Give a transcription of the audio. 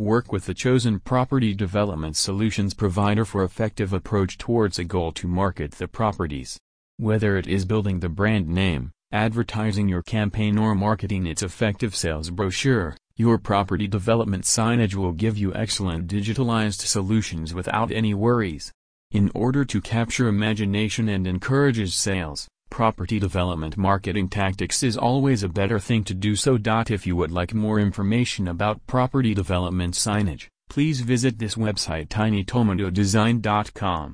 Work with the chosen property development solutions provider for effective approach towards a goal to market the properties. Whether it is building the brand name, advertising your campaign or marketing its effective sales brochure, your property development signage will give you excellent digitalized solutions without any worries. In order to capture imagination and encourages sales, property development marketing tactics is always a better thing to do so. If you would like more information about property development signage, please visit this website tinytomatodesign.com.